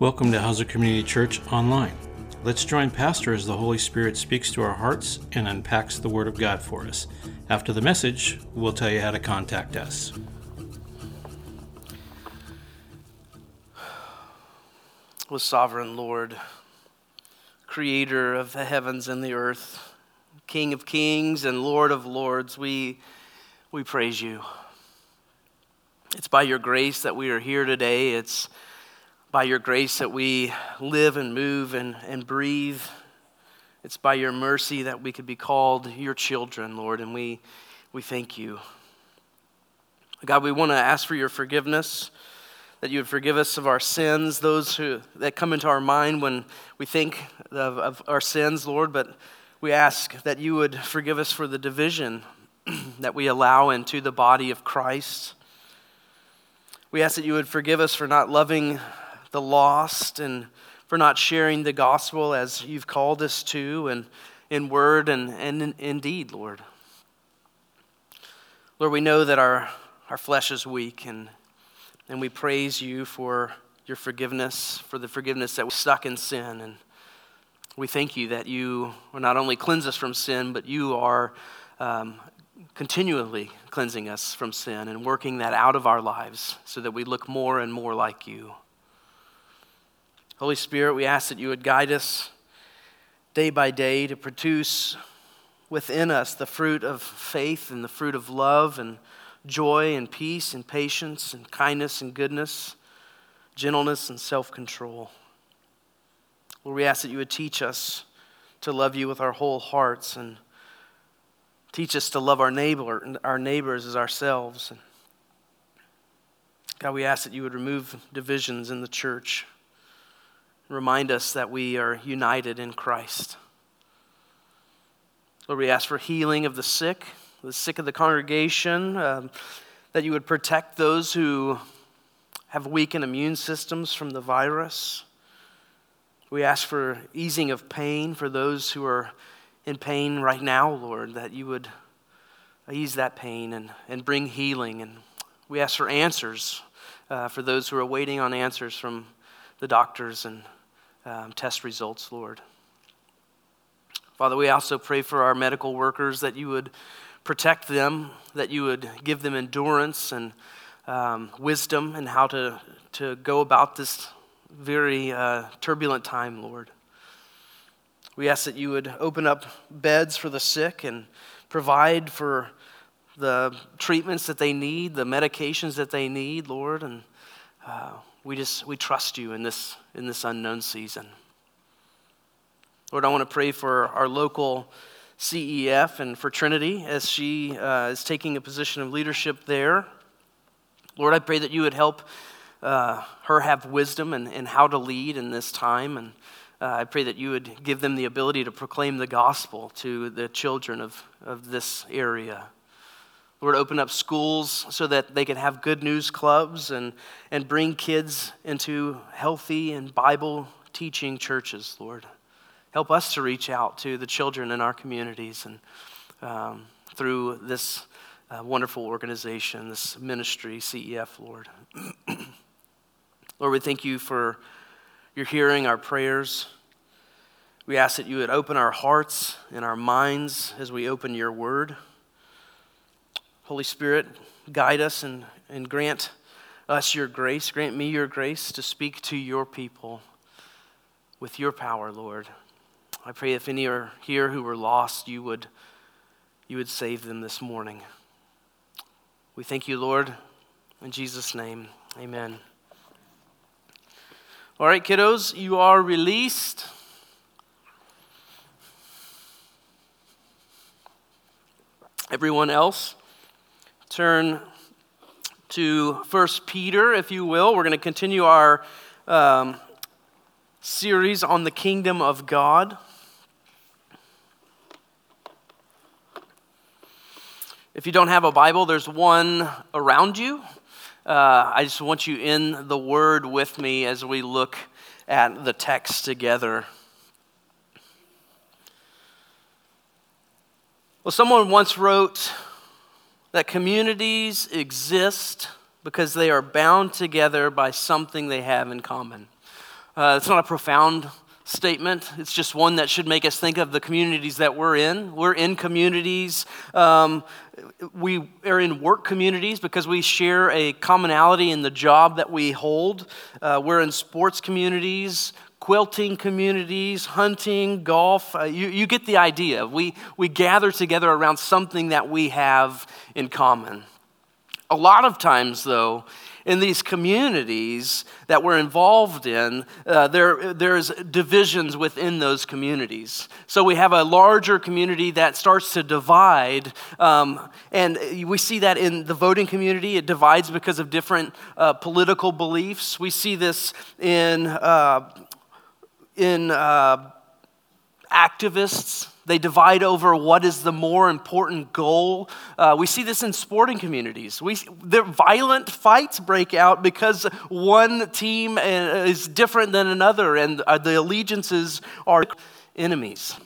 Welcome to Hauser Community Church Online. Let's join Pastor as the Holy Spirit speaks to our hearts and unpacks the Word of God for us. After the message, we'll tell you how to contact us. O sovereign Lord, creator of the heavens and the earth, King of kings and Lord of lords, we, we praise you. It's by your grace that we are here today. It's by your grace that we live and move and, and breathe. It's by your mercy that we could be called your children, Lord, and we, we thank you. God, we want to ask for your forgiveness, that you would forgive us of our sins, those who, that come into our mind when we think of, of our sins, Lord, but we ask that you would forgive us for the division that we allow into the body of Christ. We ask that you would forgive us for not loving the lost and for not sharing the gospel as you've called us to and in word and, and in, in deed, Lord. Lord, we know that our, our flesh is weak and, and we praise you for your forgiveness, for the forgiveness that we're stuck in sin. And we thank you that you not only cleanse us from sin, but you are um, continually cleansing us from sin and working that out of our lives so that we look more and more like you. Holy Spirit, we ask that you would guide us day by day to produce within us the fruit of faith and the fruit of love and joy and peace and patience and kindness and goodness, gentleness and self control. Lord, we ask that you would teach us to love you with our whole hearts and teach us to love our neighbor our neighbors as ourselves. God, we ask that you would remove divisions in the church remind us that we are united in Christ. Lord, we ask for healing of the sick, the sick of the congregation, um, that you would protect those who have weakened immune systems from the virus. We ask for easing of pain for those who are in pain right now, Lord, that you would ease that pain and, and bring healing. And we ask for answers uh, for those who are waiting on answers from the doctors and um, test results, Lord. Father, we also pray for our medical workers that you would protect them, that you would give them endurance and um, wisdom and how to, to go about this very uh, turbulent time, Lord. We ask that you would open up beds for the sick and provide for the treatments that they need, the medications that they need, Lord. And uh, we just we trust you in this in this unknown season. Lord, I want to pray for our local CEF and for Trinity as she uh, is taking a position of leadership there. Lord, I pray that you would help uh, her have wisdom and, and how to lead in this time. And uh, I pray that you would give them the ability to proclaim the gospel to the children of, of this area. Lord, open up schools so that they can have good news clubs and, and bring kids into healthy and Bible teaching churches, Lord. Help us to reach out to the children in our communities and um, through this uh, wonderful organization, this ministry, CEF, Lord. Lord, we thank you for your hearing our prayers. We ask that you would open our hearts and our minds as we open your word. Holy Spirit, guide us and, and grant us your grace. Grant me your grace to speak to your people with your power, Lord. I pray if any are here who were lost, you would, you would save them this morning. We thank you, Lord. In Jesus' name, amen. All right, kiddos, you are released. Everyone else? Turn to First Peter, if you will. We're going to continue our um, series on the kingdom of God. If you don't have a Bible, there's one around you. Uh, I just want you in the Word with me as we look at the text together. Well, someone once wrote, that communities exist because they are bound together by something they have in common. Uh, it's not a profound statement. It's just one that should make us think of the communities that we're in. We're in communities. Um, we are in work communities because we share a commonality in the job that we hold. Uh, we're in sports communities, quilting communities, hunting, golf. Uh, you, you get the idea. We, we gather together around something that we have in common. A lot of times, though, in these communities that we're involved in, uh, there, there's divisions within those communities. So we have a larger community that starts to divide, um, and we see that in the voting community. It divides because of different uh, political beliefs. We see this in, uh, in uh, activists they divide over what is the more important goal. Uh, we see this in sporting communities. We, there, violent fights break out because one team uh, is different than another, and uh, the allegiances are enemies.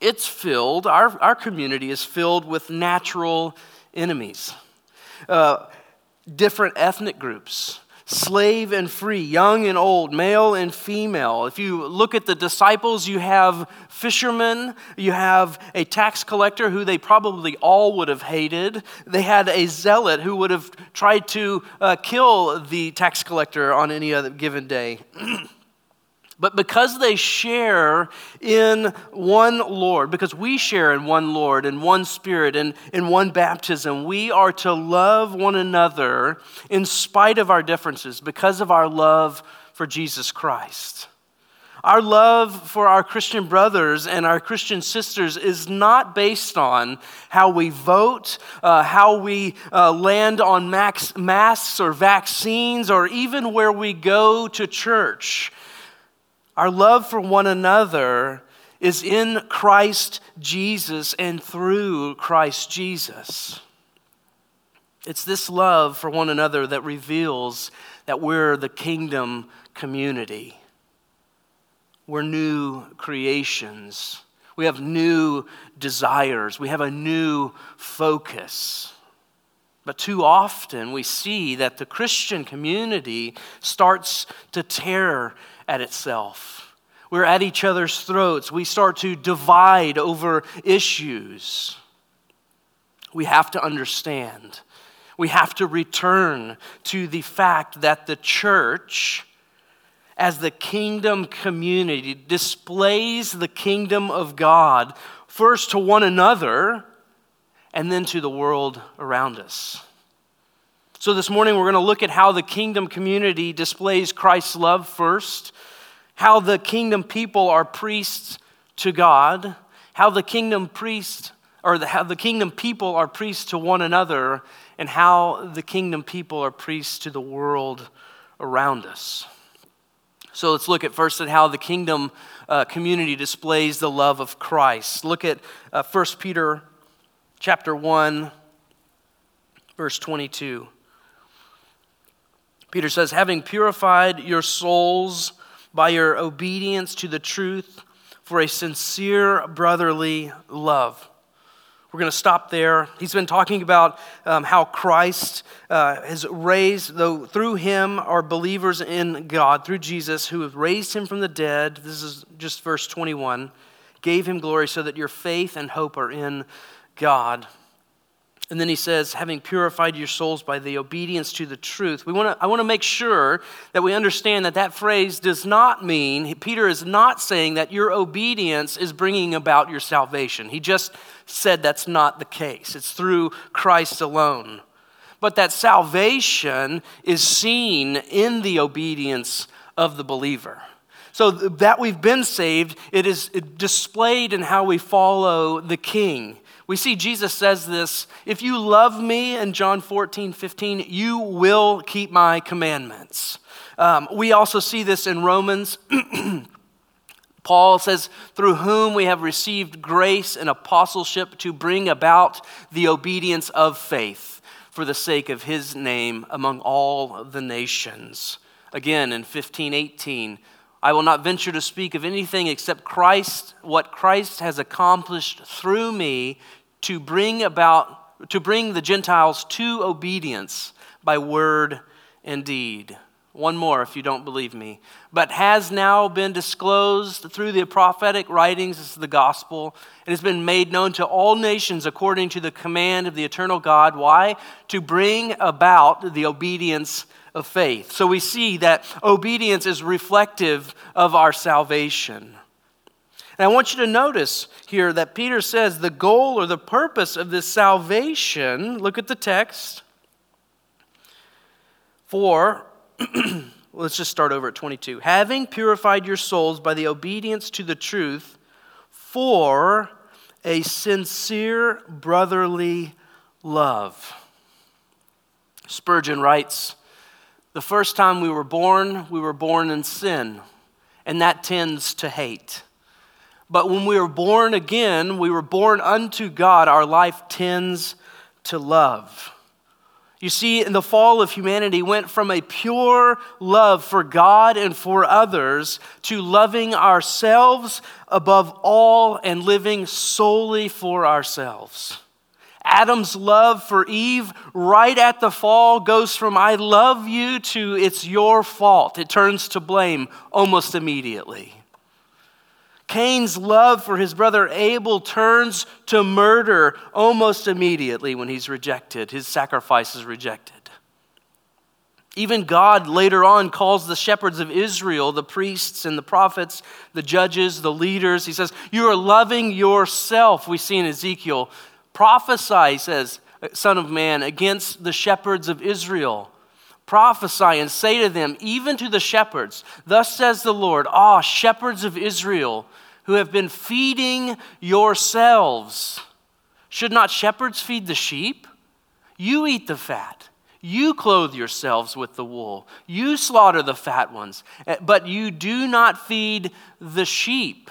It's filled, our, our community is filled with natural enemies. Uh, different ethnic groups, slave and free, young and old, male and female. If you look at the disciples, you have fishermen, you have a tax collector who they probably all would have hated. They had a zealot who would have tried to uh, kill the tax collector on any other given day. But because they share in one Lord, because we share in one Lord, in one Spirit, and in one baptism, we are to love one another in spite of our differences because of our love for Jesus Christ. Our love for our Christian brothers and our Christian sisters is not based on how we vote, uh, how we uh, land on max, masks or vaccines, or even where we go to church. Our love for one another is in Christ Jesus and through Christ Jesus. It's this love for one another that reveals that we're the kingdom community. We're new creations. We have new desires. We have a new focus. But too often we see that the Christian community starts to tear at itself. We're at each other's throats. We start to divide over issues. We have to understand. We have to return to the fact that the church, as the kingdom community, displays the kingdom of God first to one another and then to the world around us. So, this morning we're going to look at how the kingdom community displays Christ's love first, how the kingdom people are priests to God, how the kingdom priests or the, how the kingdom people are priests to one another, and how the kingdom people are priests to the world around us. So let's look at first at how the kingdom uh, community displays the love of Christ. Look at uh, 1 Peter chapter 1 verse 22. Peter says, having purified your souls by your obedience to the truth for a sincere brotherly love. We're going to stop there. He's been talking about um, how Christ uh, has raised, though through him are believers in God, through Jesus, who have raised him from the dead. This is just verse 21. Gave him glory so that your faith and hope are in God. And then he says, having purified your souls by the obedience to the truth. We wanna, I want to make sure that we understand that that phrase does not mean, Peter is not saying that your obedience is bringing about your salvation. He just said that's not the case. It's through Christ alone. But that salvation is seen in the obedience of the believer. So that we've been saved, it is displayed in how we follow the King. We see Jesus says this if you love me in John 14, 15, you will keep my commandments. Um, we also see this in Romans. Paul says, through whom we have received grace and apostleship to bring about the obedience of faith for the sake of his name among all the nations. Again, in 15, 18, I will not venture to speak of anything except Christ, what Christ has accomplished through me to bring about to bring the Gentiles to obedience by word and deed. One more if you don't believe me. But has now been disclosed through the prophetic writings, is the gospel. It has been made known to all nations according to the command of the eternal God. Why? To bring about the obedience of faith. So we see that obedience is reflective of our salvation. And I want you to notice here that Peter says the goal or the purpose of this salvation, look at the text, for let's just start over at 22. Having purified your souls by the obedience to the truth for a sincere brotherly love. Spurgeon writes The first time we were born, we were born in sin, and that tends to hate. But when we were born again, we were born unto God, our life tends to love. You see, in the fall of humanity went from a pure love for God and for others to loving ourselves above all and living solely for ourselves. Adam's love for Eve right at the fall goes from I love you to it's your fault. It turns to blame almost immediately. Cain's love for his brother Abel turns to murder almost immediately when he's rejected, his sacrifice is rejected. Even God later on calls the shepherds of Israel, the priests and the prophets, the judges, the leaders, he says, You are loving yourself. We see in Ezekiel, prophesy, he says, Son of man, against the shepherds of Israel. Prophesy and say to them, even to the shepherds, Thus says the Lord, Ah, shepherds of Israel, who have been feeding yourselves. Should not shepherds feed the sheep? You eat the fat. You clothe yourselves with the wool. You slaughter the fat ones, eh, but you do not feed the sheep.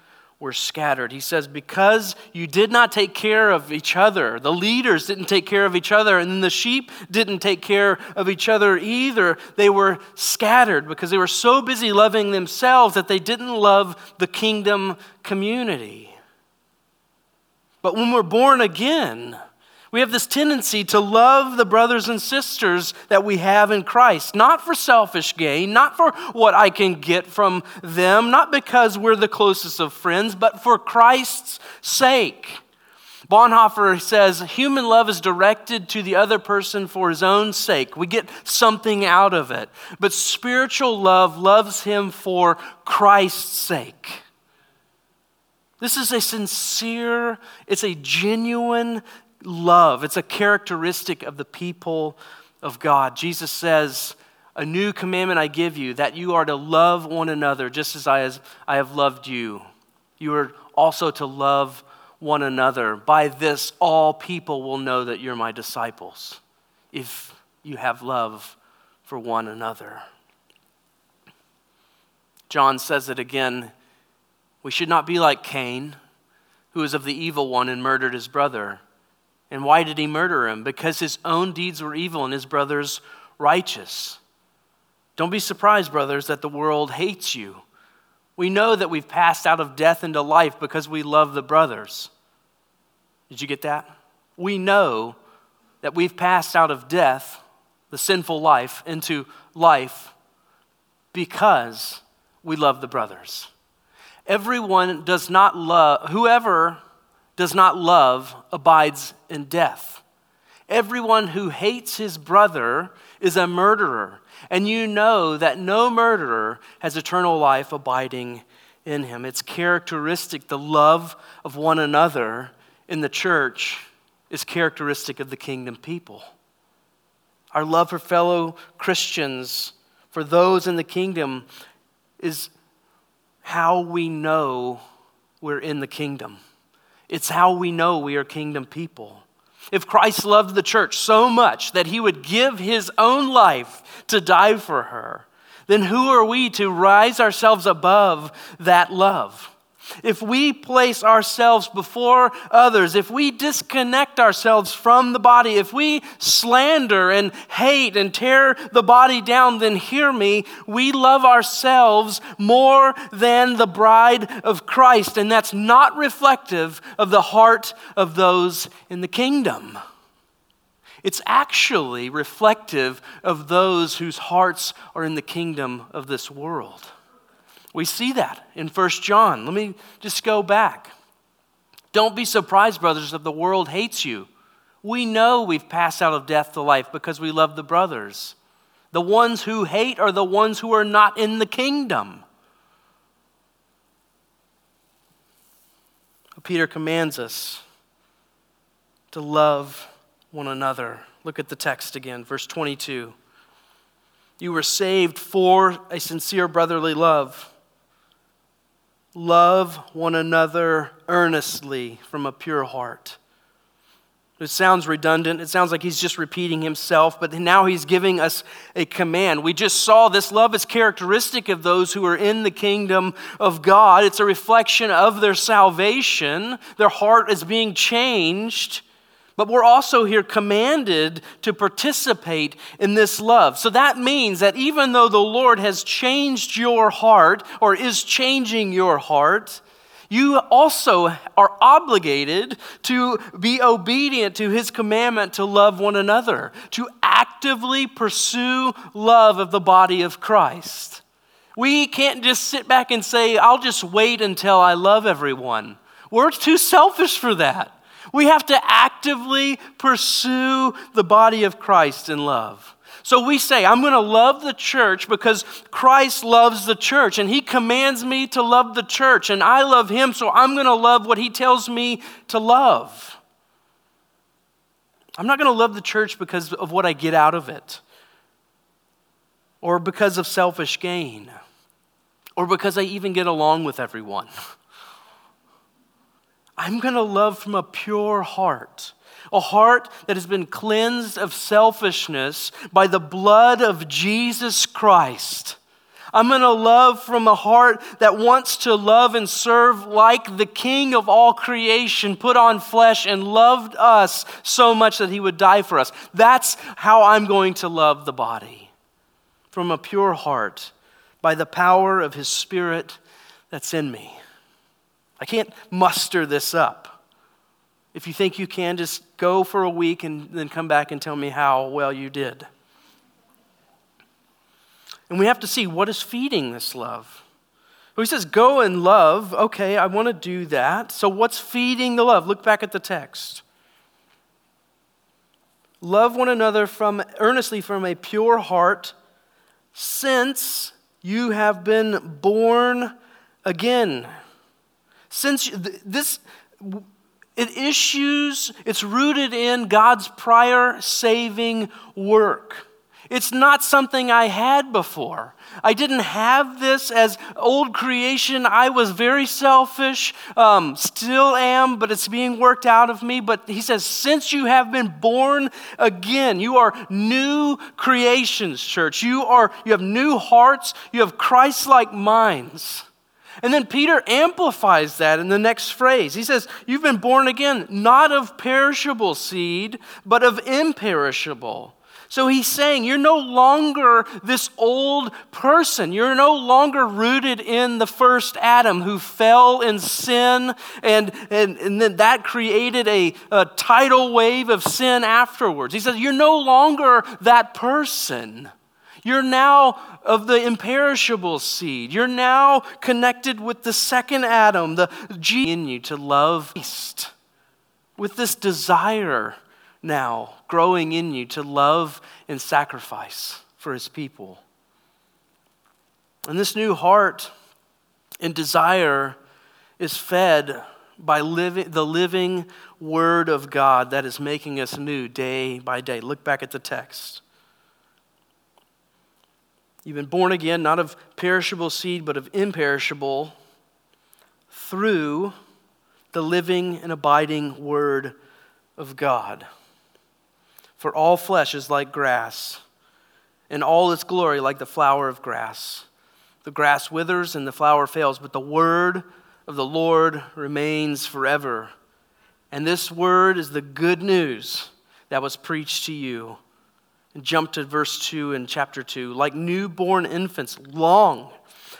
were scattered. He says, Because you did not take care of each other, the leaders didn't take care of each other, and the sheep didn't take care of each other either. They were scattered because they were so busy loving themselves that they didn't love the kingdom community. But when we're born again, we have this tendency to love the brothers and sisters that we have in Christ, not for selfish gain, not for what I can get from them, not because we're the closest of friends, but for Christ's sake. Bonhoeffer says human love is directed to the other person for his own sake. We get something out of it. But spiritual love loves him for Christ's sake. This is a sincere, it's a genuine love. It's a characteristic of the people of God. Jesus says, A new commandment I give you, that you are to love one another just as I, I have loved you. You are also to love one another. By this, all people will know that you're my disciples, if you have love for one another. John says it again. We should not be like Cain, who is of the evil one and murdered his brother. And why did he murder him? Because his own deeds were evil and his brothers righteous. Don't be surprised, brothers, that the world hates you. We know that we've passed out of death into life because we love the brothers. Did you get that? We know that we've passed out of death, the sinful life, into life because we love the brothers. Everyone does not love, whoever does not love abides in death. Everyone who hates his brother is a murderer, and you know that no murderer has eternal life abiding in him. It's characteristic, the love of one another in the church is characteristic of the kingdom people. Our love for fellow Christians, for those in the kingdom, is how we know we're in the kingdom. It's how we know we are kingdom people. If Christ loved the church so much that he would give his own life to die for her, then who are we to rise ourselves above that love? If we place ourselves before others, if we disconnect ourselves from the body, if we slander and hate and tear the body down, then hear me, we love ourselves more than the bride of Christ. And that's not reflective of the heart of those in the kingdom. It's actually reflective of those whose hearts are in the kingdom of this world. We see that in 1 John. Let me just go back. Don't be surprised, brothers, if the world hates you. We know we've passed out of death to life because we love the brothers. The ones who hate are the ones who are not in the kingdom. Peter commands us to love one another. Look at the text again, verse 22. You were saved for a sincere brotherly love. Love one another earnestly from a pure heart. It sounds redundant. It sounds like he's just repeating himself, but now he's giving us a command. We just saw this love is characteristic of those who are in the kingdom of God. It's a reflection of their salvation. Their heart is being changed. But we're also here commanded to participate in this love. So that means that even though the Lord has changed your heart or is changing your heart, you also are obligated to be obedient to his commandment to love one another, to actively pursue love of the body of Christ. We can't just sit back and say, I'll just wait until I love everyone. We're too selfish for that. We have to actively pursue the body of Christ in love. So we say, I'm going to love the church because Christ loves the church and he commands me to love the church and I love him, so I'm going to love what he tells me to love. I'm not going to love the church because of what I get out of it or because of selfish gain or because I even get along with everyone. I'm going to love from a pure heart, a heart that has been cleansed of selfishness by the blood of Jesus Christ. I'm going to love from a heart that wants to love and serve like the King of all creation put on flesh and loved us so much that he would die for us. That's how I'm going to love the body from a pure heart by the power of his Spirit that's in me. I can't muster this up. If you think you can, just go for a week and then come back and tell me how well you did. And we have to see what is feeding this love. Well, he says, Go and love. Okay, I want to do that. So, what's feeding the love? Look back at the text. Love one another from earnestly from a pure heart, since you have been born again. Since this, it issues, it's rooted in God's prior saving work. It's not something I had before. I didn't have this as old creation. I was very selfish, um, still am, but it's being worked out of me. But he says, since you have been born again, you are new creations, church. You, are, you have new hearts, you have Christ like minds. And then Peter amplifies that in the next phrase. He says, You've been born again, not of perishable seed, but of imperishable. So he's saying, You're no longer this old person. You're no longer rooted in the first Adam who fell in sin, and, and, and then that created a, a tidal wave of sin afterwards. He says, You're no longer that person. You're now of the imperishable seed. You're now connected with the second Adam, the G in you to love Christ. With this desire now growing in you to love and sacrifice for his people. And this new heart and desire is fed by living, the living word of God that is making us new day by day. Look back at the text. You've been born again, not of perishable seed, but of imperishable, through the living and abiding Word of God. For all flesh is like grass, and all its glory like the flower of grass. The grass withers and the flower fails, but the Word of the Lord remains forever. And this word is the good news that was preached to you. Jump to verse 2 in chapter 2. Like newborn infants, long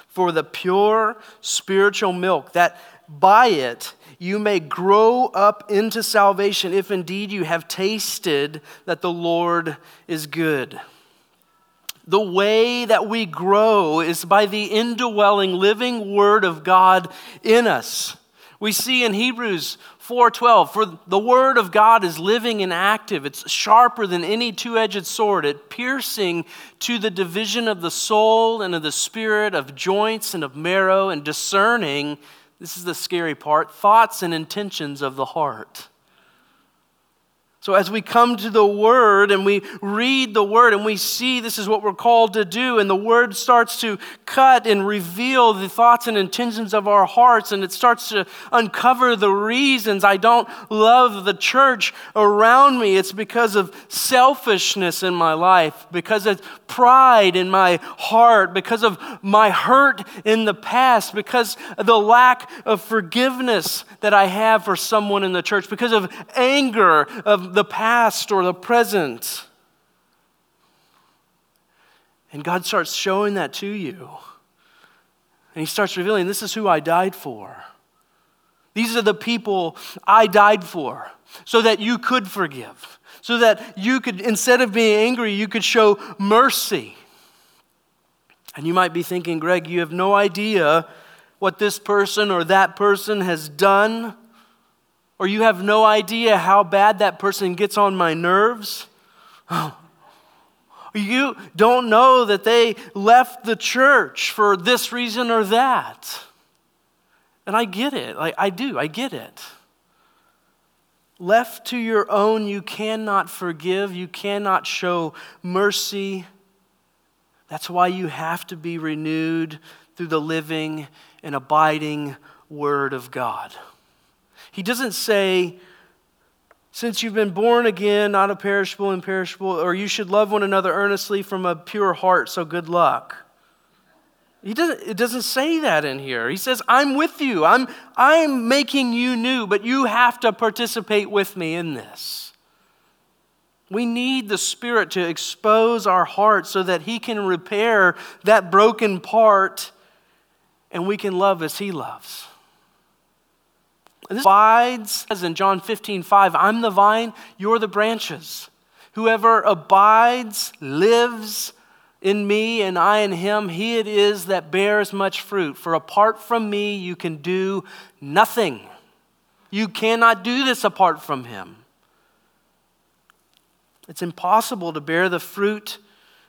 for the pure spiritual milk, that by it you may grow up into salvation, if indeed you have tasted that the Lord is good. The way that we grow is by the indwelling, living Word of God in us. We see in Hebrews 4:12 for the word of God is living and active. It's sharper than any two-edged sword. It piercing to the division of the soul and of the spirit of joints and of marrow and discerning this is the scary part thoughts and intentions of the heart so, as we come to the Word and we read the Word and we see this is what we're called to do, and the Word starts to cut and reveal the thoughts and intentions of our hearts, and it starts to uncover the reasons I don't love the church around me. It's because of selfishness in my life, because of pride in my heart, because of my hurt in the past, because of the lack of forgiveness that I have for someone in the church, because of anger of the past or the present. And God starts showing that to you. And He starts revealing this is who I died for. These are the people I died for so that you could forgive, so that you could, instead of being angry, you could show mercy. And you might be thinking, Greg, you have no idea what this person or that person has done or you have no idea how bad that person gets on my nerves. You don't know that they left the church for this reason or that. And I get it. Like, I do. I get it. Left to your own, you cannot forgive. You cannot show mercy. That's why you have to be renewed through the living and abiding Word of God. He doesn't say, since you've been born again, not a perishable, imperishable, or you should love one another earnestly from a pure heart, so good luck. He doesn't, it doesn't say that in here. He says, I'm with you. I'm, I'm making you new, but you have to participate with me in this. We need the Spirit to expose our hearts so that He can repair that broken part and we can love as He loves. And this abides, as in John 15, 5, I'm the vine, you're the branches. Whoever abides, lives in me, and I in him, he it is that bears much fruit. For apart from me, you can do nothing. You cannot do this apart from him. It's impossible to bear the fruit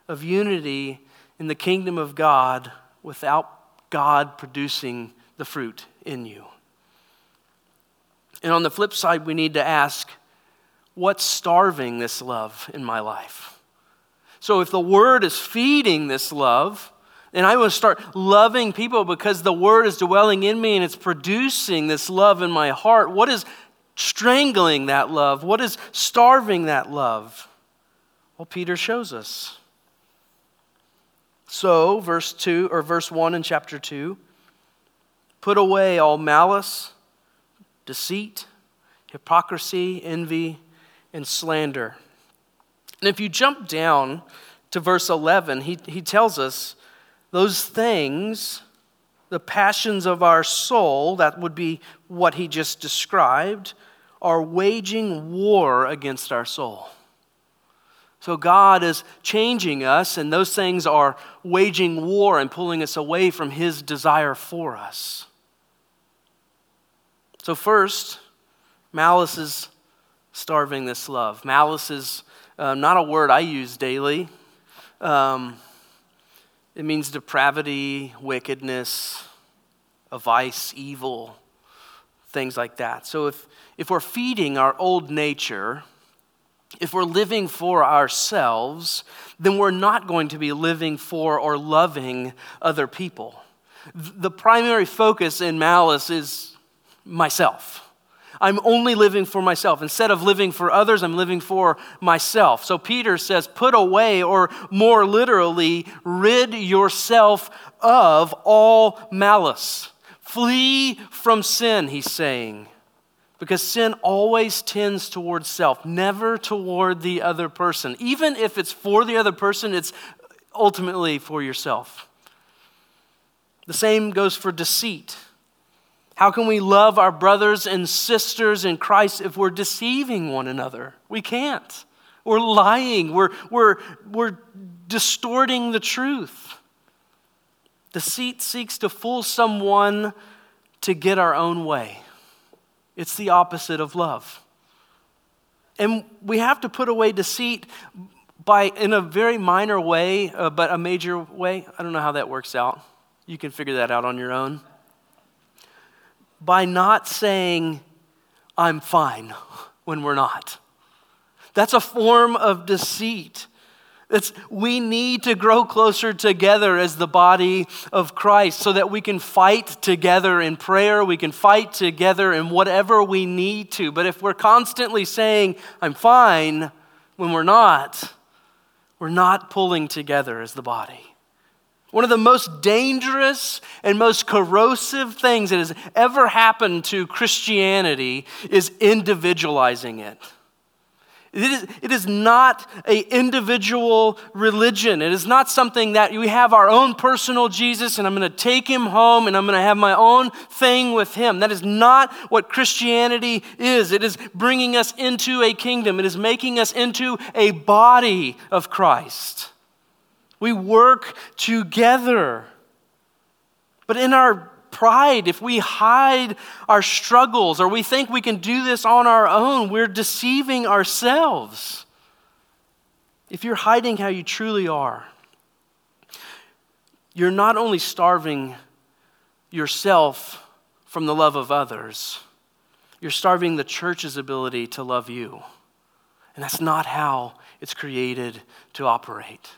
of unity in the kingdom of God without God producing the fruit in you. And on the flip side, we need to ask, what's starving this love in my life? So if the word is feeding this love, and I will start loving people because the word is dwelling in me and it's producing this love in my heart. What is strangling that love? What is starving that love? Well, Peter shows us. So, verse 2 or verse 1 in chapter 2 put away all malice deceit, hypocrisy, envy, and slander. And if you jump down to verse 11, he, he tells us those things, the passions of our soul, that would be what he just described, are waging war against our soul. So God is changing us, and those things are waging war and pulling us away from his desire for us. So, first, malice is starving this love. Malice is uh, not a word I use daily. Um, it means depravity, wickedness, a vice, evil, things like that. So, if, if we're feeding our old nature, if we're living for ourselves, then we're not going to be living for or loving other people. The primary focus in malice is myself. I'm only living for myself. Instead of living for others, I'm living for myself. So Peter says, put away, or more literally, rid yourself of all malice. Flee from sin, he's saying, because sin always tends towards self, never toward the other person. Even if it's for the other person, it's ultimately for yourself. The same goes for deceit. How can we love our brothers and sisters in Christ if we're deceiving one another? We can't. We're lying. We're, we're, we're distorting the truth. Deceit seeks to fool someone to get our own way. It's the opposite of love. And we have to put away deceit by, in a very minor way, uh, but a major way. I don't know how that works out. You can figure that out on your own. By not saying, I'm fine, when we're not. That's a form of deceit. It's, we need to grow closer together as the body of Christ so that we can fight together in prayer. We can fight together in whatever we need to. But if we're constantly saying, I'm fine, when we're not, we're not pulling together as the body. One of the most dangerous and most corrosive things that has ever happened to Christianity is individualizing it. It is, it is not an individual religion. It is not something that we have our own personal Jesus and I'm going to take him home and I'm going to have my own thing with him. That is not what Christianity is. It is bringing us into a kingdom, it is making us into a body of Christ. We work together. But in our pride, if we hide our struggles or we think we can do this on our own, we're deceiving ourselves. If you're hiding how you truly are, you're not only starving yourself from the love of others, you're starving the church's ability to love you. And that's not how it's created to operate.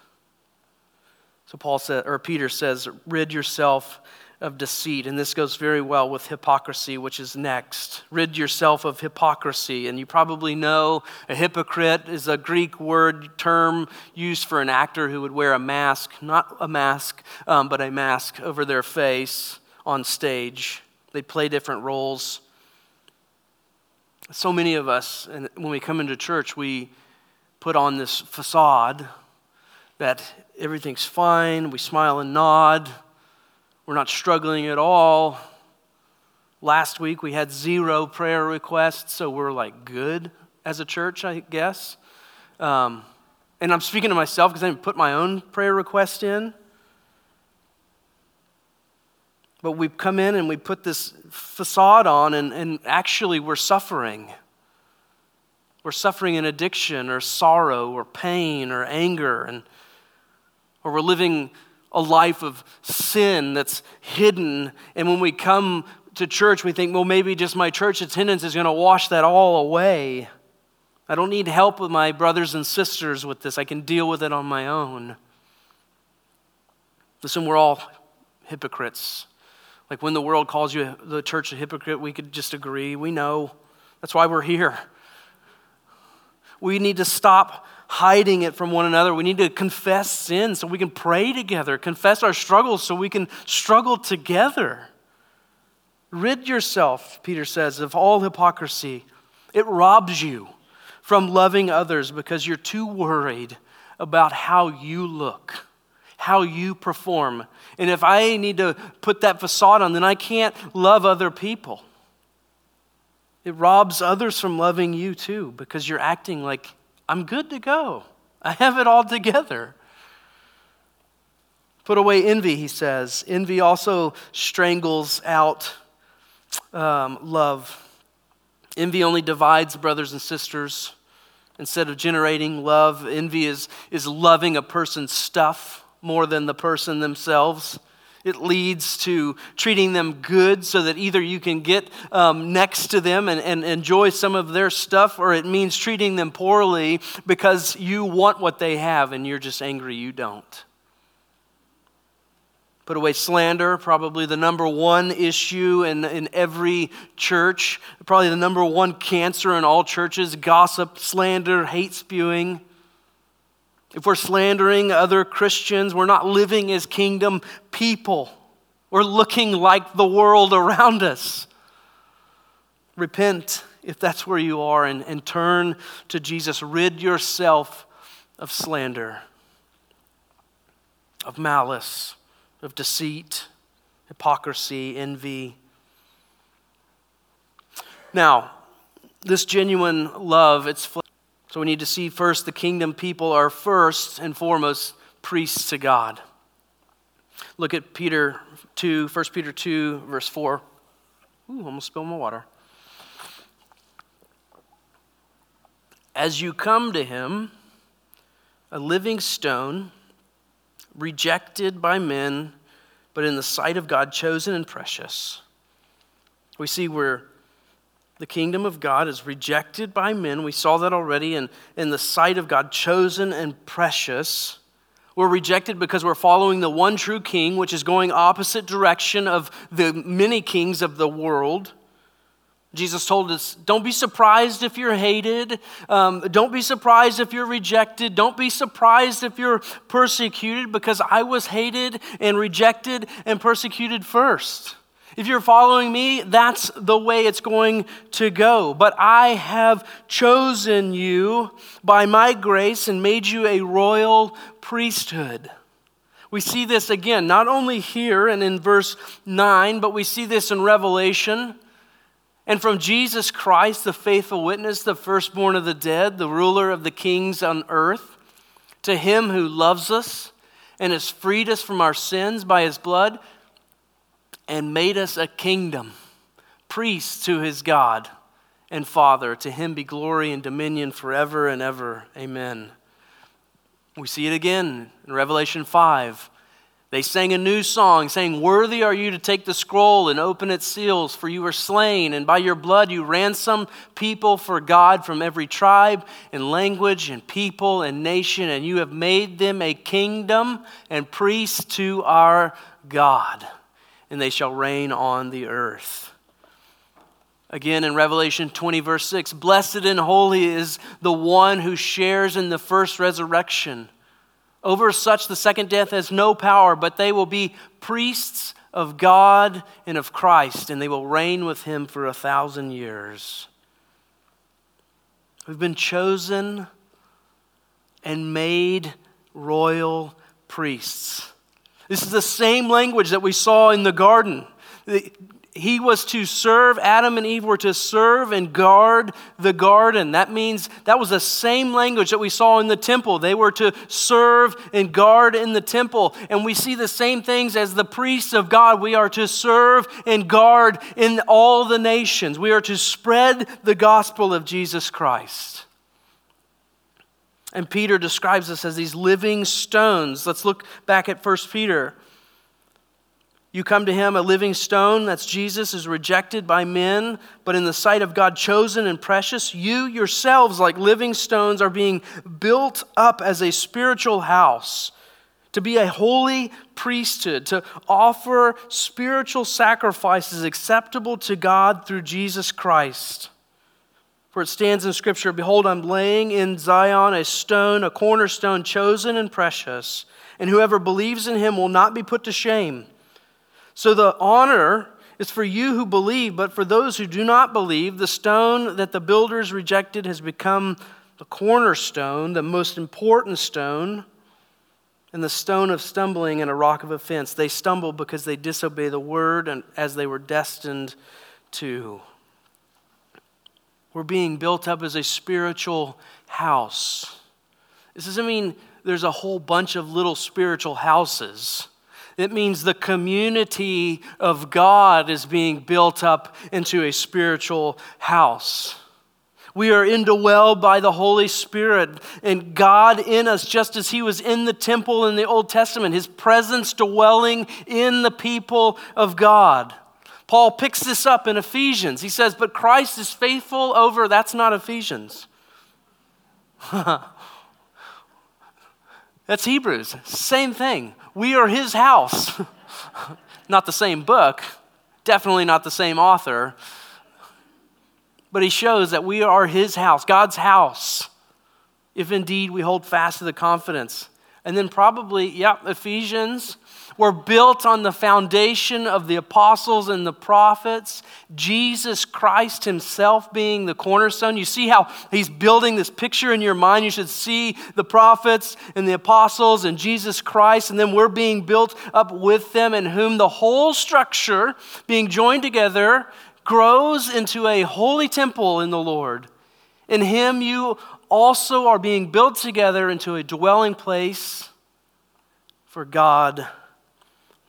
So Paul said or Peter says, rid yourself of deceit. And this goes very well with hypocrisy, which is next. Rid yourself of hypocrisy. And you probably know a hypocrite is a Greek word term used for an actor who would wear a mask, not a mask, um, but a mask over their face on stage. They play different roles. So many of us, and when we come into church, we put on this facade that everything's fine, we smile and nod we're not struggling at all. Last week we had zero prayer requests, so we're like good as a church, I guess. Um, and I'm speaking to myself because I didn't put my own prayer request in. But we come in and we put this facade on, and, and actually we're suffering. We're suffering in addiction or sorrow or pain or anger, and, or we're living a life of sin that's hidden. And when we come to church, we think, well, maybe just my church attendance is going to wash that all away. I don't need help with my brothers and sisters with this. I can deal with it on my own. Listen, we're all hypocrites. Like when the world calls you the church a hypocrite, we could just agree. We know. That's why we're here. We need to stop hiding it from one another. We need to confess sin so we can pray together, confess our struggles so we can struggle together. Rid yourself, Peter says, of all hypocrisy. It robs you from loving others because you're too worried about how you look, how you perform. And if I need to put that facade on, then I can't love other people. It robs others from loving you too because you're acting like I'm good to go. I have it all together. Put away envy, he says. Envy also strangles out um, love. Envy only divides brothers and sisters. Instead of generating love, envy is, is loving a person's stuff more than the person themselves. It leads to treating them good so that either you can get um, next to them and, and enjoy some of their stuff, or it means treating them poorly because you want what they have and you're just angry you don't. Put away slander, probably the number one issue in, in every church, probably the number one cancer in all churches gossip, slander, hate spewing. If we're slandering other Christians, we're not living as kingdom people. We're looking like the world around us. Repent if that's where you are and, and turn to Jesus. Rid yourself of slander, of malice, of deceit, hypocrisy, envy. Now, this genuine love, it's so we need to see first the kingdom people are first and foremost priests to God. Look at Peter 2, 1 Peter 2, verse 4. Ooh, almost spilled my water. As you come to him, a living stone, rejected by men, but in the sight of God, chosen and precious. We see where the kingdom of God is rejected by men. We saw that already. And in the sight of God, chosen and precious. We're rejected because we're following the one true king, which is going opposite direction of the many kings of the world. Jesus told us, don't be surprised if you're hated. Um, don't be surprised if you're rejected. Don't be surprised if you're persecuted because I was hated and rejected and persecuted first. If you're following me, that's the way it's going to go. But I have chosen you by my grace and made you a royal priesthood. We see this again, not only here and in verse 9, but we see this in Revelation. And from Jesus Christ, the faithful witness, the firstborn of the dead, the ruler of the kings on earth, to him who loves us and has freed us from our sins by his blood and made us a kingdom, priests to his God and Father. To him be glory and dominion forever and ever. Amen. We see it again in Revelation 5. They sang a new song, saying, Worthy are you to take the scroll and open its seals, for you were slain, and by your blood you ransomed people for God from every tribe and language and people and nation, and you have made them a kingdom and priests to our God, and they shall reign on the earth. Again in Revelation 20, verse 6 Blessed and holy is the one who shares in the first resurrection. Over such, the second death has no power, but they will be priests of God and of Christ, and they will reign with him for a thousand years. We've been chosen and made royal priests. This is the same language that we saw in the garden he was to serve, Adam and Eve were to serve and guard the garden. That means that was the same language that we saw in the temple. They were to serve and guard in the temple. And we see the same things as the priests of God. We are to serve and guard in all the nations. We are to spread the gospel of Jesus Christ. And Peter describes us as these living stones. Let's look back at 1 Peter. You come to him, a living stone, that's Jesus, is rejected by men, but in the sight of God, chosen and precious. You yourselves, like living stones, are being built up as a spiritual house to be a holy priesthood, to offer spiritual sacrifices acceptable to God through Jesus Christ. For it stands in Scripture Behold, I'm laying in Zion a stone, a cornerstone chosen and precious, and whoever believes in him will not be put to shame. So the honor is for you who believe, but for those who do not believe, the stone that the builders rejected has become the cornerstone, the most important stone, and the stone of stumbling and a rock of offense. They stumble because they disobey the word and as they were destined to. We're being built up as a spiritual house. This doesn't mean there's a whole bunch of little spiritual houses. It means the community of God is being built up into a spiritual house. We are indwelled by the Holy Spirit and God in us, just as He was in the temple in the Old Testament, His presence dwelling in the people of God. Paul picks this up in Ephesians. He says, But Christ is faithful over, that's not Ephesians. that's Hebrews. Same thing. We are his house. not the same book, definitely not the same author, but he shows that we are his house, God's house, if indeed we hold fast to the confidence and then probably, yeah, Ephesians, were built on the foundation of the apostles and the prophets, Jesus Christ Himself being the cornerstone. You see how He's building this picture in your mind. You should see the prophets and the apostles and Jesus Christ, and then we're being built up with them, in whom the whole structure, being joined together, grows into a holy temple in the Lord. In Him, you also are being built together into a dwelling place for God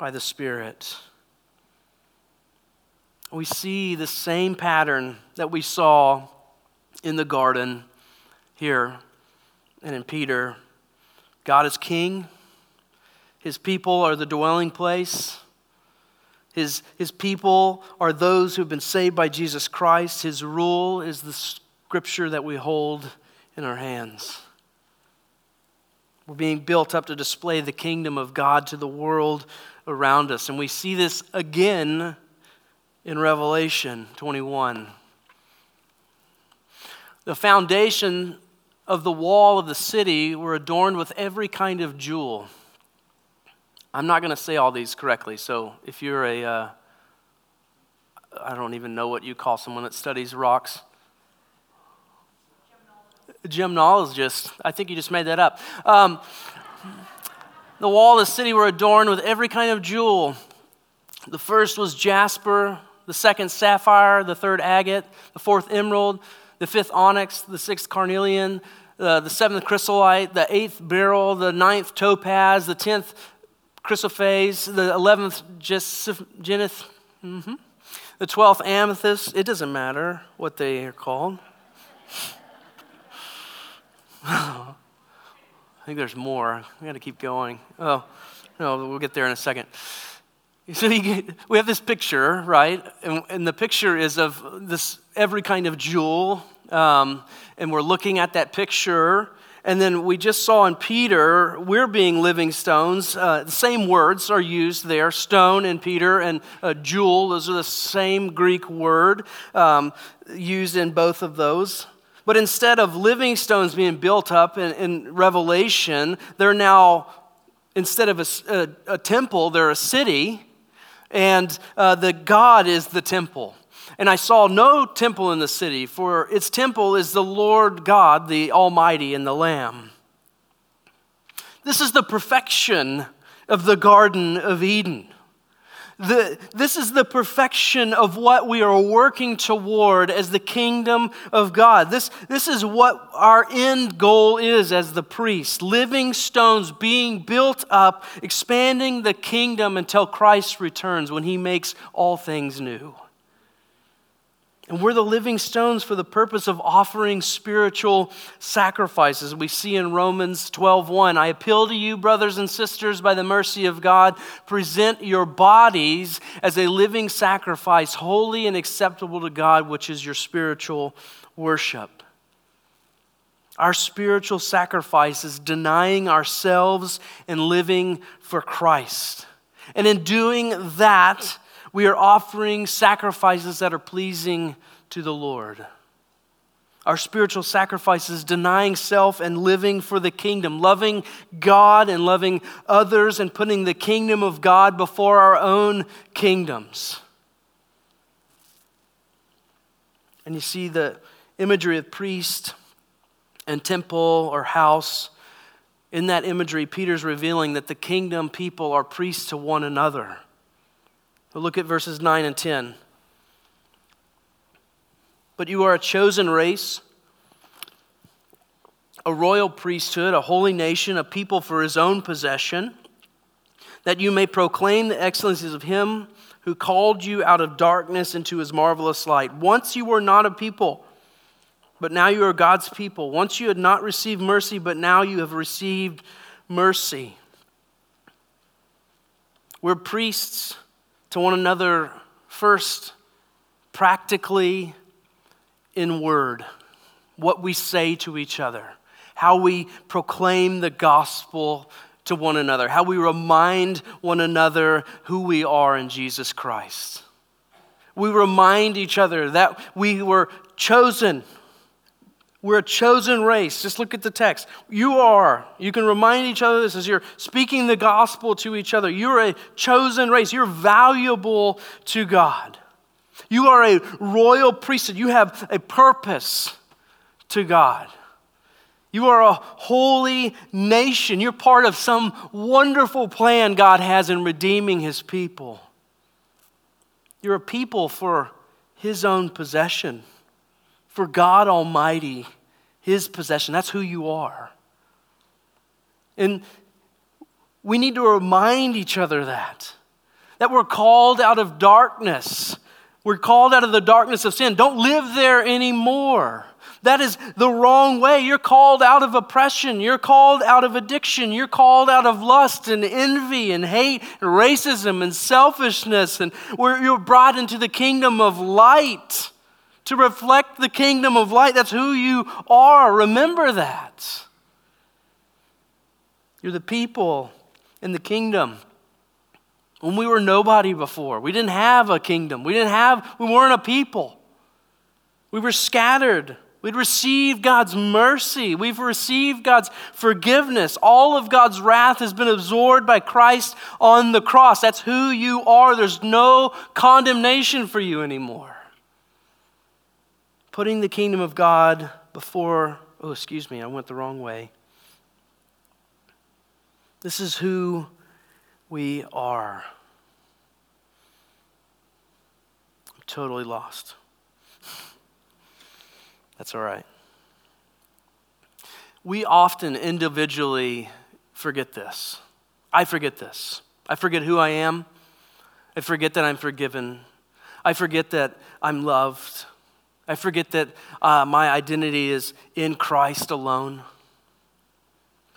by the Spirit. We see the same pattern that we saw in the garden here and in Peter. God is king, his people are the dwelling place. His, his people are those who've been saved by Jesus Christ. His rule is the scripture that we hold in our hands. We're being built up to display the kingdom of God to the world around us. And we see this again in Revelation 21. The foundation of the wall of the city were adorned with every kind of jewel. I'm not going to say all these correctly, so if you're a, uh, I don't even know what you call someone that studies rocks. Gemologist. I think you just made that up. Um, the wall of the city were adorned with every kind of jewel. The first was jasper, the second sapphire, the third agate, the fourth emerald, the fifth onyx, the sixth carnelian, uh, the seventh chrysolite, the eighth beryl, the ninth topaz, the tenth chrysoprase, the eleventh jacinth, mm-hmm. the twelfth amethyst. It doesn't matter what they are called. I think there's more. We got to keep going. Oh, no, we'll get there in a second. So get, we have this picture, right? And, and, the picture is of this every kind of jewel. Um, and we're looking at that picture. And then we just saw in Peter, we're being living stones. Uh, the same words are used there stone and Peter and uh, jewel. Those are the same Greek word um, used in both of those. But instead of living stones being built up in, in Revelation, they're now, instead of a, a, a temple, they're a city, and uh, the God is the temple. And I saw no temple in the city, for its temple is the Lord God, the Almighty, and the Lamb. This is the perfection of the Garden of Eden. The, this is the perfection of what we are working toward as the kingdom of God. This, this is what our end goal is as the priest living stones being built up, expanding the kingdom until Christ returns when he makes all things new. And we're the living stones for the purpose of offering spiritual sacrifices. We see in Romans 12:1, I appeal to you brothers and sisters by the mercy of God, present your bodies as a living sacrifice, holy and acceptable to God, which is your spiritual worship. Our spiritual sacrifice is denying ourselves and living for Christ. And in doing that, we are offering sacrifices that are pleasing to the Lord. Our spiritual sacrifices, denying self and living for the kingdom, loving God and loving others, and putting the kingdom of God before our own kingdoms. And you see the imagery of priest and temple or house. In that imagery, Peter's revealing that the kingdom people are priests to one another. But look at verses 9 and 10. But you are a chosen race, a royal priesthood, a holy nation, a people for his own possession, that you may proclaim the excellencies of him who called you out of darkness into his marvelous light. Once you were not a people, but now you are God's people. Once you had not received mercy, but now you have received mercy. We're priests to one another first, practically in word, what we say to each other, how we proclaim the gospel to one another, how we remind one another who we are in Jesus Christ. We remind each other that we were chosen We're a chosen race. Just look at the text. You are. You can remind each other this as you're speaking the gospel to each other. You're a chosen race. You're valuable to God. You are a royal priesthood. You have a purpose to God. You are a holy nation. You're part of some wonderful plan God has in redeeming his people. You're a people for his own possession for God Almighty, His possession. That's who you are. And we need to remind each other that, that we're called out of darkness. We're called out of the darkness of sin. Don't live there anymore. That is the wrong way. You're called out of oppression. You're called out of addiction. You're called out of lust and envy and hate and racism and selfishness. And you're brought into the kingdom of light to reflect the kingdom of light. That's who you are. Remember that. You're the people in the kingdom. When we were nobody before, we didn't have a kingdom. We didn't have, we weren't a people. We were scattered. We'd received God's mercy. We've received God's forgiveness. All of God's wrath has been absorbed by Christ on the cross. That's who you are. There's no condemnation for you anymore putting the kingdom of God before, oh, excuse me, I went the wrong way. This is who we are. I'm totally lost. That's all right. We often individually forget this. I forget this. I forget who I am. I forget that I'm forgiven. I forget that I'm loved. I forget that uh, my identity is in Christ alone.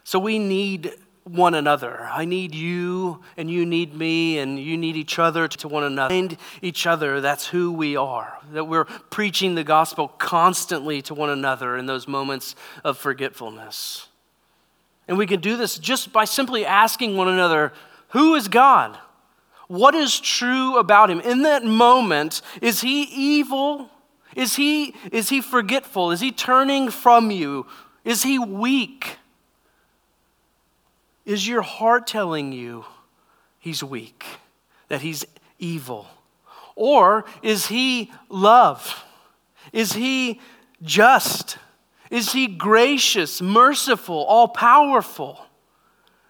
So we need one another. I need you, and you need me, and you need each other to one another. Find each other. That's who we are. That we're preaching the gospel constantly to one another in those moments of forgetfulness. And we can do this just by simply asking one another, Who is God? What is true about him? In that moment, is he evil? Is he, is he forgetful? Is he turning from you? Is he weak? Is your heart telling you he's weak, that he's evil? Or is he love? Is he just? Is he gracious, merciful, all powerful?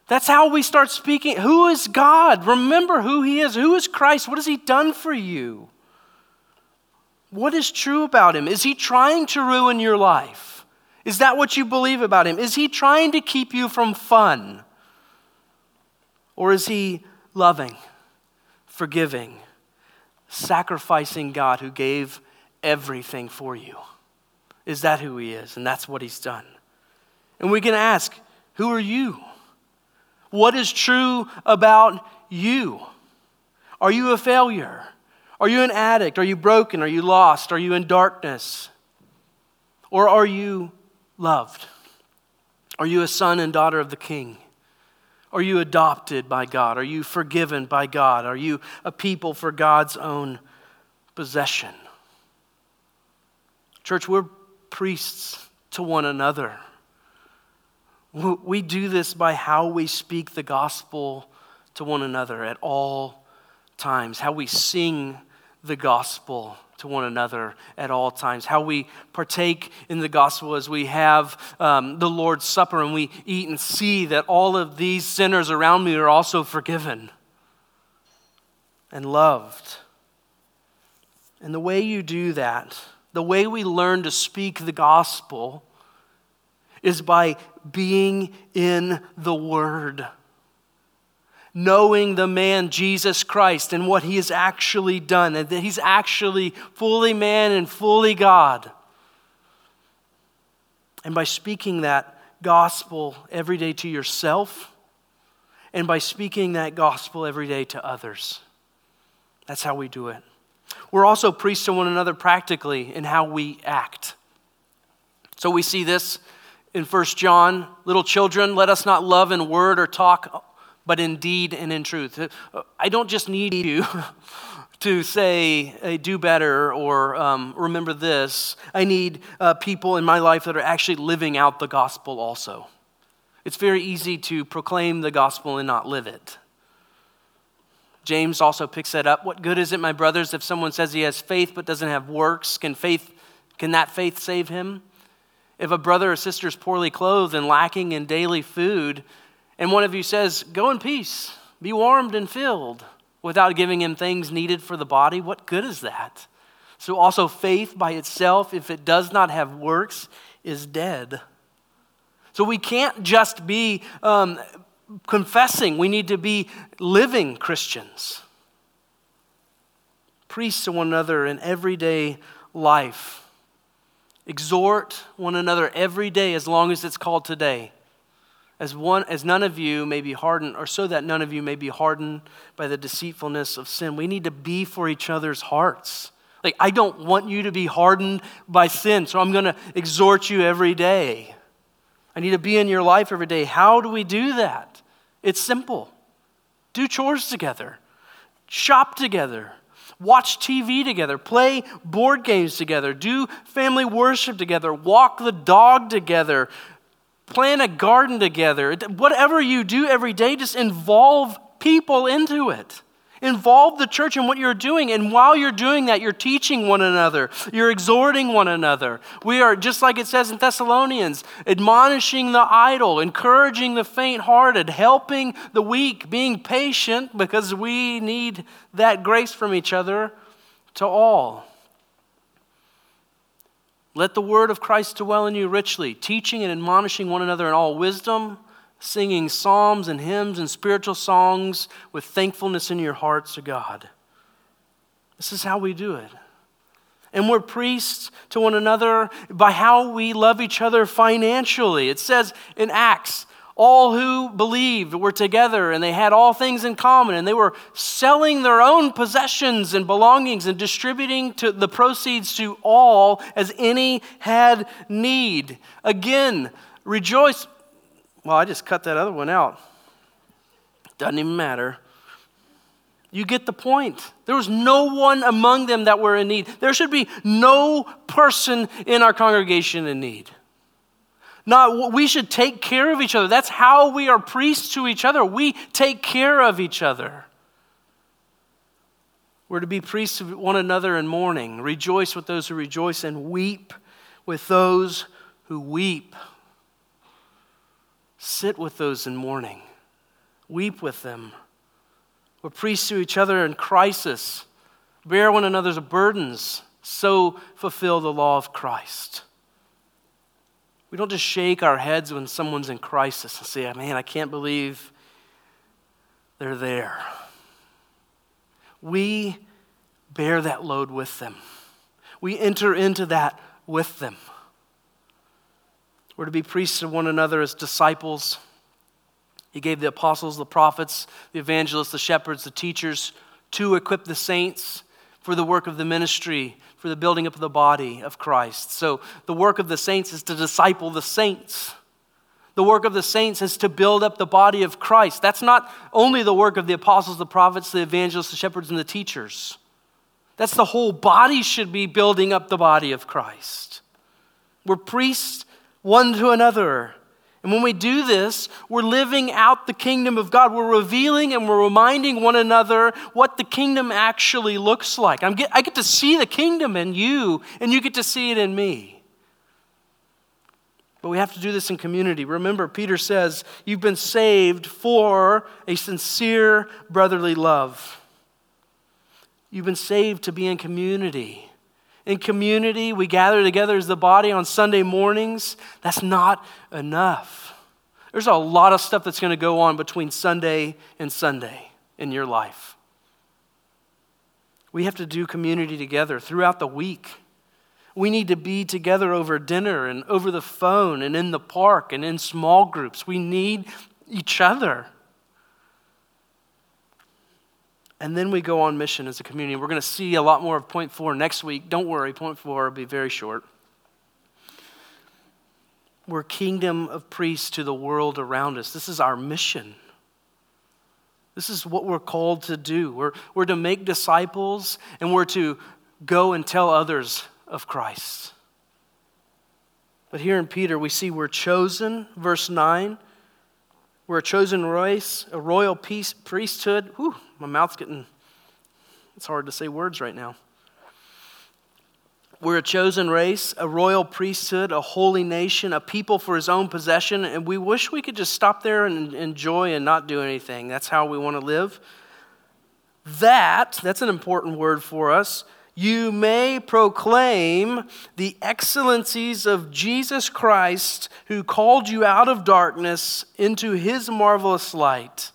That's how we start speaking. Who is God? Remember who he is. Who is Christ? What has he done for you? What is true about him? Is he trying to ruin your life? Is that what you believe about him? Is he trying to keep you from fun? Or is he loving, forgiving, sacrificing God who gave everything for you? Is that who he is? And that's what he's done. And we can ask, who are you? What is true about you? Are you a failure? Are you an addict? Are you broken? Are you lost? Are you in darkness? Or are you loved? Are you a son and daughter of the king? Are you adopted by God? Are you forgiven by God? Are you a people for God's own possession? Church, we're priests to one another. We do this by how we speak the gospel to one another at all times, how we sing the gospel to one another at all times, how we partake in the gospel as we have um, the Lord's Supper and we eat and see that all of these sinners around me are also forgiven and loved. And the way you do that, the way we learn to speak the gospel, is by being in the Word knowing the man Jesus Christ and what he has actually done, and that he's actually fully man and fully God. And by speaking that gospel every day to yourself, and by speaking that gospel every day to others. That's how we do it. We're also priests to one another practically in how we act. So we see this in 1 John little children, let us not love in word or talk but in deed and in truth. I don't just need you to say, hey, do better or um, remember this. I need uh, people in my life that are actually living out the gospel also. It's very easy to proclaim the gospel and not live it. James also picks that up. What good is it, my brothers, if someone says he has faith but doesn't have works? Can faith can that faith save him? If a brother or sister is poorly clothed and lacking in daily food, and one of you says, Go in peace, be warmed and filled, without giving him things needed for the body, what good is that? So, also, faith by itself, if it does not have works, is dead. So, we can't just be um, confessing, we need to be living Christians. Priests to one another in everyday life. Exhort one another every day as long as it's called today as, one, as none of you may be hardened, or so that none of you may be hardened by the deceitfulness of sin. We need to be for each other's hearts. Like, I don't want you to be hardened by sin, so I'm going to exhort you every day. I need to be in your life every day. How do we do that? It's simple do chores together, shop together, watch TV together, play board games together, do family worship together, walk the dog together, plant a garden together. Whatever you do every day, just involve people into it. Involve the church in what you're doing. And while you're doing that, you're teaching one another, you're exhorting one another. We are, just like it says in Thessalonians, admonishing the idle, encouraging the faint hearted, helping the weak, being patient because we need that grace from each other to all. Let the word of Christ dwell in you richly, teaching and admonishing one another in all wisdom, singing psalms and hymns and spiritual songs with thankfulness in your hearts to God. This is how we do it. And we're priests to one another by how we love each other financially. It says in Acts all who believed were together and they had all things in common and they were selling their own possessions and belongings and distributing to the proceeds to all as any had need again rejoice well i just cut that other one out doesn't even matter you get the point. There was no one among them that were in need. There should be no person in our congregation in need. Not we should take care of each other. That's how we are priests to each other. We take care of each other. We're to be priests of one another in mourning, rejoice with those who rejoice, and weep with those who weep. Sit with those in mourning, weep with them. We're priests to each other in crisis, bear one another's burdens, so fulfill the law of Christ. We don't just shake our heads when someone's in crisis and say, man, I can't believe they're there. We bear that load with them, we enter into that with them. We're to be priests of one another as disciples. He gave the apostles, the prophets, the evangelists, the shepherds, the teachers to equip the saints for the work of the ministry for the building up of the body of Christ. So the work of the saints is to disciple the saints. The work of the saints is to build up the body of Christ. That's not only the work of the apostles, the prophets, the evangelists, the shepherds, and the teachers. That's the whole body should be building up the body of Christ. We're priests one to another. And when we do this, we're living out the kingdom of God. We're revealing and we're reminding one another what the kingdom actually looks like. Get, I get to see the kingdom in you, and you get to see it in me. But we have to do this in community. Remember, Peter says, You've been saved for a sincere brotherly love. You've been saved to be in community in community, we gather together as the body on Sunday mornings, that's not enough. There's a lot of stuff that's going to go on between Sunday and Sunday in your life. We have to do community together throughout the week. We need to be together over dinner and over the phone and in the park and in small groups. We need each other. And then we go on mission as a community. We're going to see a lot more of point four next week. Don't worry, point four will be very short. We're kingdom of priests to the world around us. This is our mission. This is what we're called to do. We're, we're to make disciples and we're to go and tell others of Christ. But here in Peter, we see we're chosen, verse 9. We're a chosen race, a royal peace, priesthood. Whew, my mouth's getting, it's hard to say words right now. We're a chosen race, a royal priesthood, a holy nation, a people for his own possession, and we wish we could just stop there and enjoy and not do anything. That's how we want to live. That, that's an important word for us. You may proclaim the excellencies of Jesus Christ, who called you out of darkness into his marvelous light.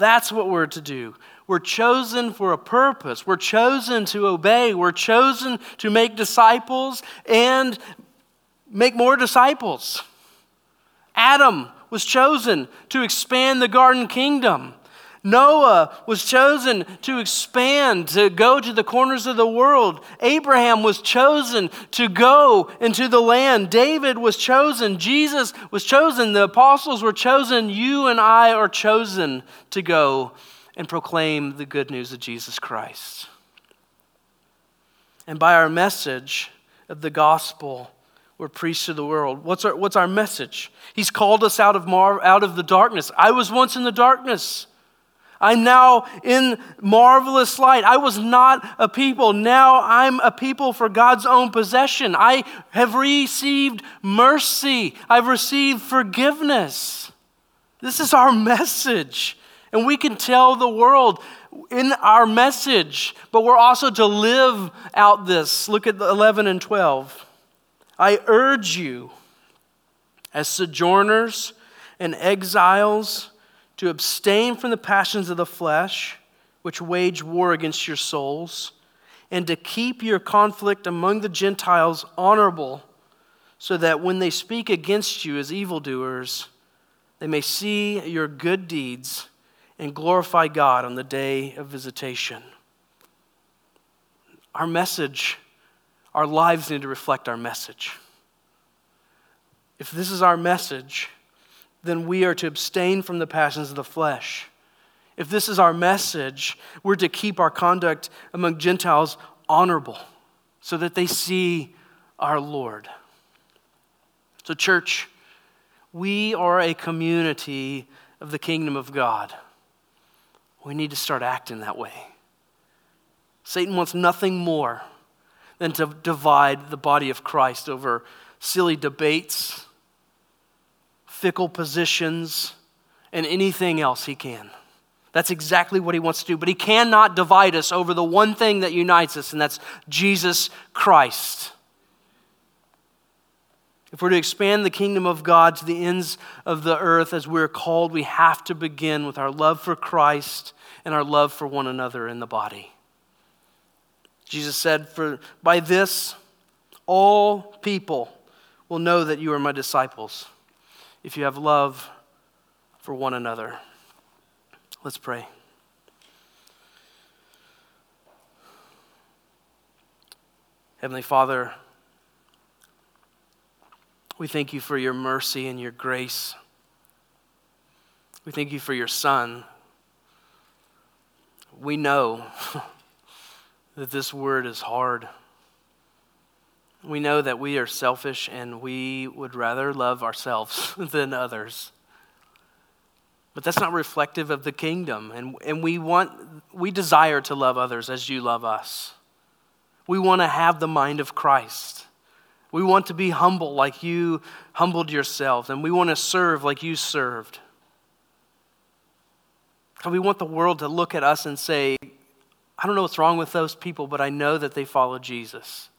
That's what we're to do. We're chosen for a purpose. We're chosen to obey. We're chosen to make disciples and make more disciples. Adam was chosen to expand the garden kingdom. Noah was chosen to expand, to go to the corners of the world. Abraham was chosen to go into the land. David was chosen. Jesus was chosen. The apostles were chosen. You and I are chosen to go and proclaim the good news of Jesus Christ. And by our message of the gospel, we're priests to the world. What's our, what's our message? He's called us out of, mar- out of the darkness. I was once in the darkness. I'm now in marvelous light. I was not a people. Now I'm a people for God's own possession. I have received mercy. I've received forgiveness. This is our message. And we can tell the world in our message, but we're also to live out this. Look at 11 and 12. I urge you, as sojourners and exiles, to abstain from the passions of the flesh, which wage war against your souls, and to keep your conflict among the Gentiles honorable, so that when they speak against you as evildoers, they may see your good deeds and glorify God on the day of visitation. Our message, our lives need to reflect our message. If this is our message, then we are to abstain from the passions of the flesh. If this is our message, we're to keep our conduct among Gentiles honorable so that they see our Lord. So, church, we are a community of the kingdom of God. We need to start acting that way. Satan wants nothing more than to divide the body of Christ over silly debates, fickle positions, and anything else he can. That's exactly what he wants to do. But he cannot divide us over the one thing that unites us, and that's Jesus Christ. If we're to expand the kingdom of God to the ends of the earth as we're called, we have to begin with our love for Christ and our love for one another in the body. Jesus said, For by this all people will know that you are my disciples, if you have love for one another. Let's pray. Heavenly Father, we thank you for your mercy and your grace. We thank you for your Son. We know that this word is hard. We know that we are selfish and we would rather love ourselves than others. But that's not reflective of the kingdom. And, and we want, we desire to love others as you love us. We want to have the mind of Christ. We want to be humble like you humbled yourself, and we want to serve like you served. And we want the world to look at us and say, I don't know what's wrong with those people, but I know that they follow Jesus.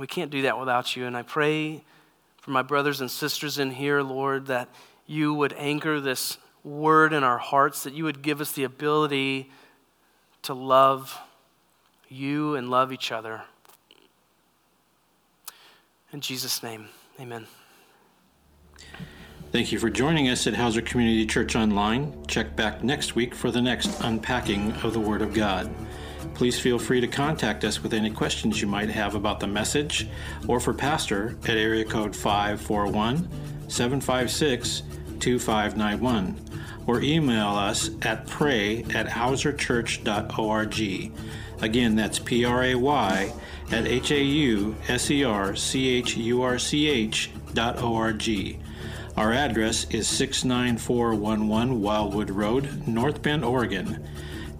We can't do that without you. And I pray for my brothers and sisters in here, Lord, that you would anchor this word in our hearts, that you would give us the ability to love you and love each other. In Jesus' name, amen. Thank you for joining us at Hauser Community Church Online. Check back next week for the next unpacking of the Word of God. Please feel free to contact us with any questions you might have about the message or for Pastor at area code 541 756 2591 or email us at pray at hauserchurch.org. Again, that's P R A Y at H A U S E R C H U R C H dot O R G. Our address is 69411 Wildwood Road, North Bend, Oregon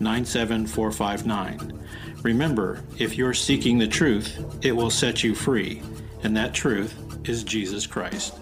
97459. Remember, if you're seeking the truth, it will set you free, and that truth is Jesus Christ.